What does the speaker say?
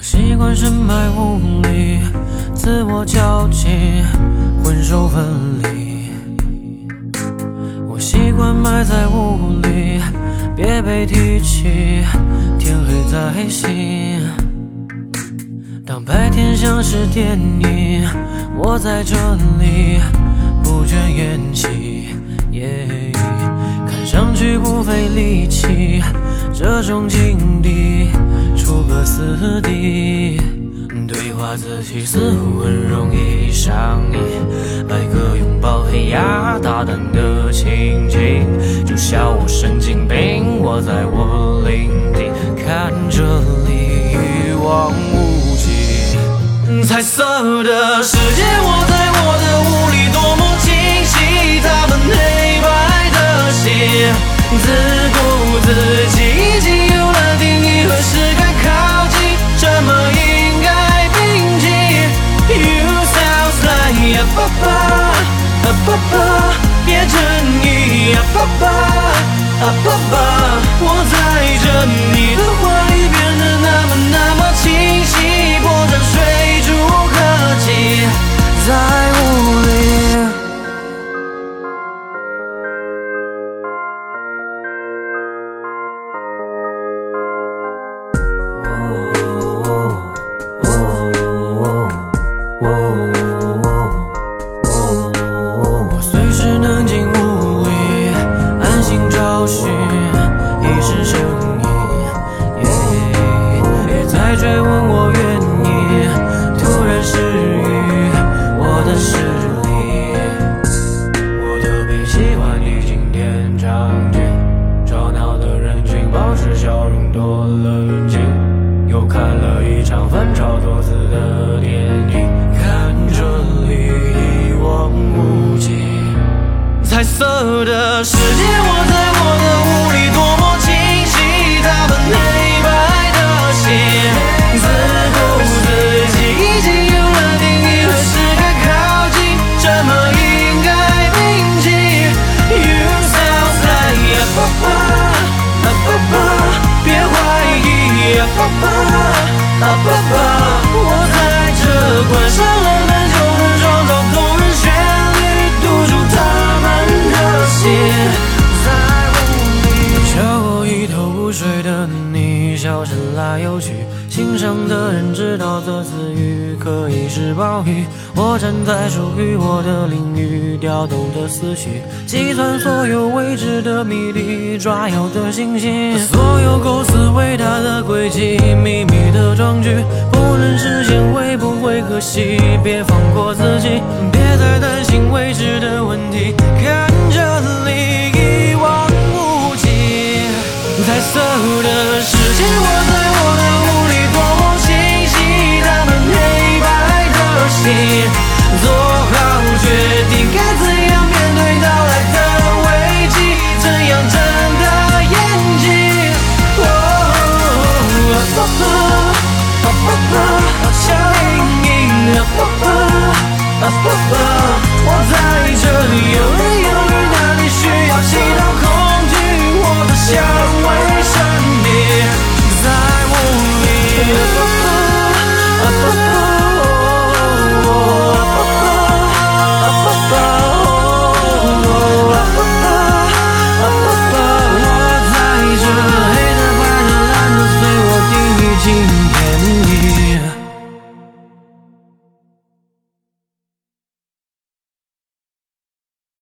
我习惯深埋雾里，自我矫情，魂首分离。我习惯埋在雾里，别被提起，天黑再醒。当白天像是电影，我在这里不倦演起，看上去不费力气，这种境地出个死地。对话自己似乎很容易上瘾，来个拥抱黑压大胆的情景，就笑我神经病，我在我领地，看这里一望无际，彩色的世界，我在我的爸爸，啊爸爸，我在这你的怀的世界，我在我的雾里多么清晰，他们黑白的心，自顾自己已经有了定义，何时该靠近？什么应该铭记？You sound like 呀爸爸，啊爸爸，别怀疑呀爸爸，笑声来又去，心上的人知道这词语可以是暴雨。我站在属于我的领域，调动着思绪，计算所有未知的谜底，抓有的星星，所有构思伟大的轨迹，秘密的壮举，不能实现会不会可惜？别放过自己，